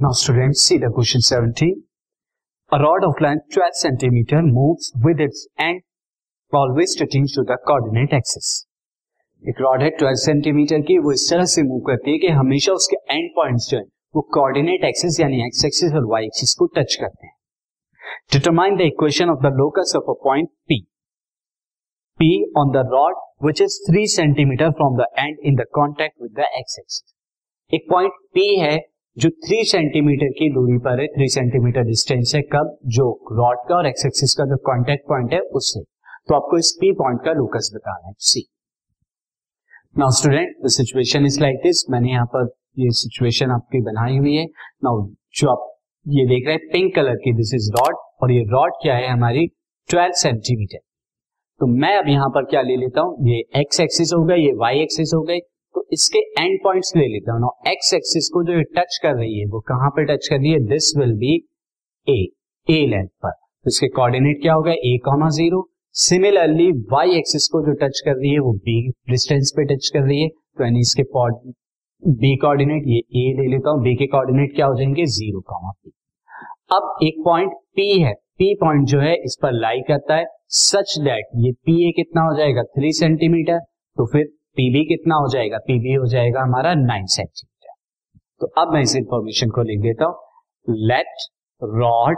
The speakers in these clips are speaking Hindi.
Now students, see the question 17. A rod of length 12 centimeter moves with its end always touching to the coordinate axis. एक रॉड है 12 सेंटीमीटर की वो इस तरह से मूव करती है कि हमेशा उसके एंड पॉइंट्स जो है वो कोऑर्डिनेट एक्सिस यानी एक्स एक्सिस और वाई एक्सिस को टच करते हैं determine the equation of the locus of a point P P on the rod which is three centimetre from the end in the contact with the X axis एक पॉइंट पी है जो थ्री सेंटीमीटर की दूरी पर है थ्री सेंटीमीटर डिस्टेंस है, कब, जो रॉड का और एक्स एक्सिस का जो कॉन्टेक्ट पॉइंट है, उससे। तो आपको इस पी पॉइंट का लोकस बताना है। See now student the situation is like this मैंने यहाँ पर ये सिचुएशन आपकी बनाई हुई है। नाउ जो आप ये देख रहे हैं पिंक कलर की दिस इज़ रॉड और ये रॉड क्या है हमारी? 12 सेंटीमीटर तो मैं अब यहाँ पर क्या ले लेता हूँ? ये एक्स एक्सिस हो गई ये वाई एक्सिस हो गई तो इसके एंड पॉइंट्स ले लेता हूँ। एक्स एक्सिस को जो टच कर रही है, वो कहाँ पर टच कर रही है? This will be A A length पर। तो इसके कोऑर्डिनेट क्या होगा? A comma zero similarly Y axis को जो टच कर रही है, वो बी डिस्टेंस पे टच कर रही है। तो यानी इसके बी कोऑर्डिनेट ये ए ले लेता हूँ। बी के कोऑर्डिनेट क्या हो जाएँगे? ज़ीरो कॉमा पी अब एक पॉइंट पी है। पी पॉइंट जो है, इस पर लाई करता है सच दैट ये पी ए कितना हो जाएगा? थ्री सेंटीमीटर तो फिर पीबी कितना हो जाएगा? पीबी हो जाएगा हमारा नाइन सेंटीमीटर तो अब मैं इस इंफॉर्मेशन को लिख देता हूँ। Let rod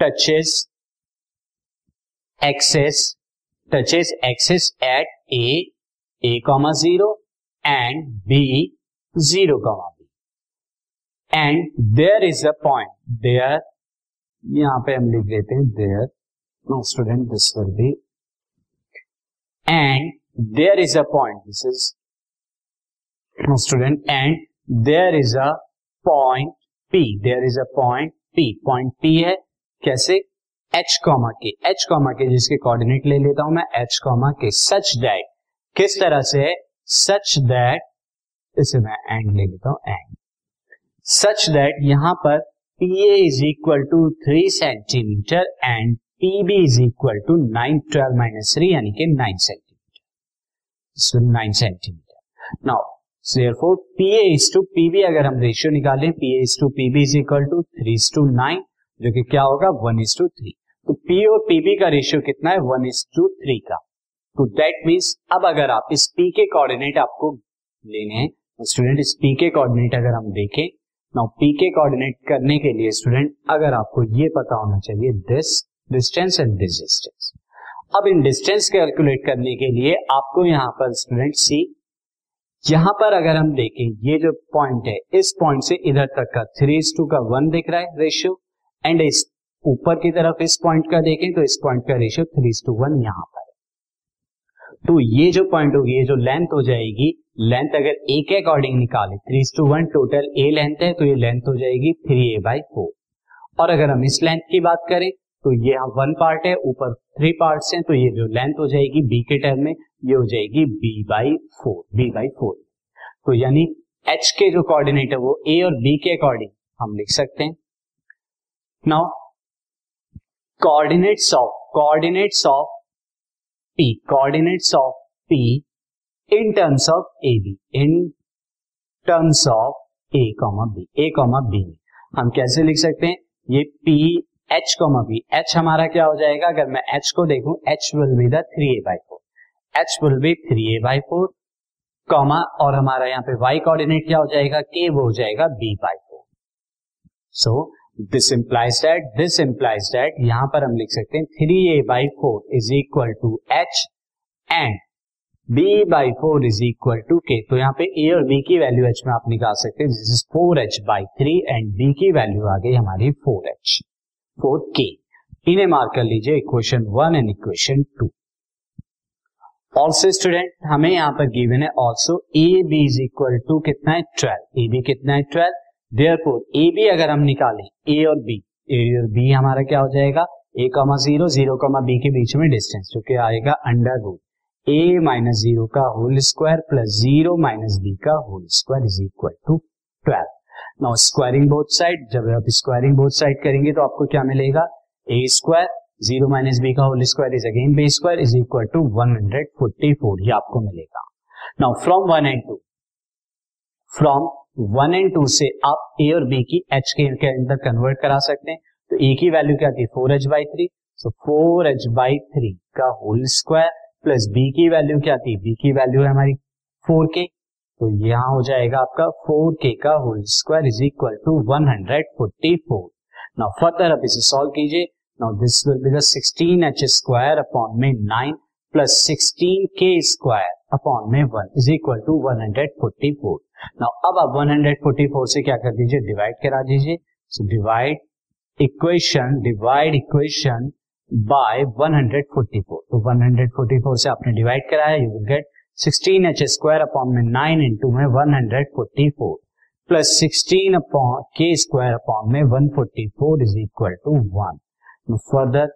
touches axes touches axes at A A comma zero and B zero comma B and there is a point there यहाँ पे हम लिख देते हैं there no student this will be and there is a point this is student and and is a point p. There is a point p. Point p है कैसे? H comma K h comma K जिसके कोऑर्डिनेट ले लेता हूँ मैं, h कॉमा के सच दैट किस तरह से? है सच दैट इसे मैं एंड ले लेता हूँ एंड सच दैट यहाँ पर P A is equal to three centimetre and P B is equal to nine twelve minus three यानी कि nine centimetre nine centimetre now therefore PA is to PB अगर हम रेशियो निकालें PA is to PB is equal to three to nine जो कि क्या होगा वन इज़ टू थ्री तो P और PB का रेशियो कितना है वन इज़ टू थ्री का। तो दैट मीन्स अब अगर आप इस पी के कोऑर्डिनेट आपको लेने हैं स्टूडेंट तो इस P के कोऑर्डिनेट अगर हम देखें नाउ पी के कोऑर्डिनेट करने के लिए स्टूडेंट अगर आपको ये पता होना चाहिए this distance and this distance अब इन डिस्टेंस कैलकुलेट करने के लिए आपको यहाँ पर स्टूडेंट सी यहाँ पर अगर हम देखें, ये जो पॉइंट है, इस पॉइंट से इधर तक का थ्री इज़ टू का वन दिख रहा है रेशियो एंड इस ऊपर की तरफ़ इस पॉइंट का देखें तो इस पॉइंट का ratio three is to one यहाँ पर तो ये जो पॉइंट होगी, ये जो लेंथ हो जाएगी लेंथ अगर ए के अकॉर्डिंग निकाले three two one total A length है तो ये लेंथ हो जाएगी थ्री ए बाई फोर और अगर हम इस लेंथ की बात करें तो ये वन पार्ट है, ऊपर थ्री पार्ट हैं तो ये जो लेंथ हो जाएगी बी के टर्म में, ये हो जाएगी B by four B by four तो यानी एच के जो कोऑर्डिनेट है वो ए और बी के अकॉर्डिंग हम लिख सकते हैं. Now coordinates of coordinates of P coordinates of P in terms of A B in terms of A comma B A comma B हम कैसे लिख सकते हैं? ये P H comma B H हमारा क्या हो जाएगा? अगर मैं एच को देखूँ H will be the three A by four H will be three A by four comma और हमारा यहाँ पे वाई कोऑर्डिनेट क्या हो जाएगा? के वो हो जाएगा B by four so this implies that this implies that यहाँ पर हम लिख सकते हैं three A by four is equal to H and B by four is equal to K तो यहाँ पे ए और बी की वैल्यू एच में आप निकाल सकते हैं. This is four H by three and B की वैल्यू आ गई हमारी फोर एच फोर के। इन्हें मार्क कर लीजिए equation one and equation two also student हमें यहाँ पर गिवन है also A B is equal to कितना है? ट्वेल्व ए बी कितना है? Twelve there four A B अगर हम निकालें ए और बी ए और बी हमारा क्या हो जाएगा? A comma zero zero comma B के बीच में डिस्टेंस जो कि आएगा under root A minus zero का whole square plus zero minus B का whole square is equal to twelve now squaring both side जब आप स्क्वायरिंग बोथ साइड करेंगे तो आपको क्या मिलेगा? A square zero minus B का whole square is again B square is equal to one hundred forty four ये आपको मिलेगा। Now from one and two from one and two से आप ए और बी की एच के अंदर कन्वर्ट करा सकते हैं। तो ए की वैल्यू क्या है four H by three so four H by three का होल स्क्वायर प्लस बी की वैल्यू क्या है बी की वैल्यू है हमारी फोर के तो यहाँ हो जाएगा आपका फोर के का whole square is equal to one hundred forty four now further अब इसे सॉल्व कीजिए। Now this will be the sixteen H square upon में nine plus sixteen K square upon में one is equal to one hundred forty four now अब आप वन हंड्रेड फोर्टी फोर से क्या कर दीजिए? डिवाइड करा दीजिए। So divide equation divide equation by 144 तो 144 से आपने डिवाइड कराया you will get 16 H square upon में 9 इंटू में 144 plus 16 upon K square upon में 144 is equal to one further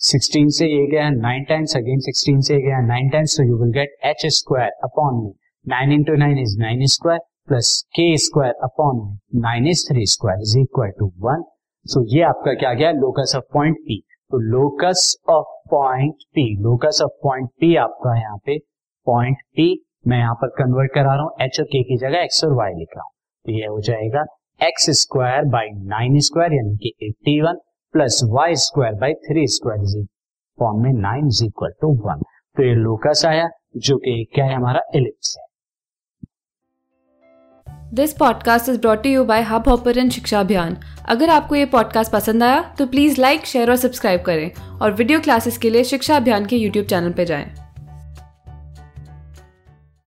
16 से ये गया 9 टाइम्स अगेन 16 से गया 9 times so you will get h square upon में 9 into 9 is 9 square, plus k square upon में 9 is 3 square is equal to 1 सो ये आपका क्या गया? लोकस ऑफ़ पॉइंट पी तो locus of point P locus of point P आपका यहाँ पे पॉइंट पी मैं यहाँ पर कन्वर्ट करा रहा हूँ एच और के की जगह एक्स और वाई लिख रहा हूँ। तो ये हो जाएगा X square by nine square यानी कि eighty one plus Y square by three square form में nine is equal to one तो ये लोकस आया, जो कि क्या है हमारा इलिप्स है। This podcast is brought you by hub hopper शिक्षा अभियान अगर आपको ये पॉडकास्ट पसंद आया तो प्लीज़ लाइक शेयर और सब्सक्राइब करें। और वीडियो क्लासेस के लिए शिक्षा अभियान के यूट्यूब चैनल पर जाएँ।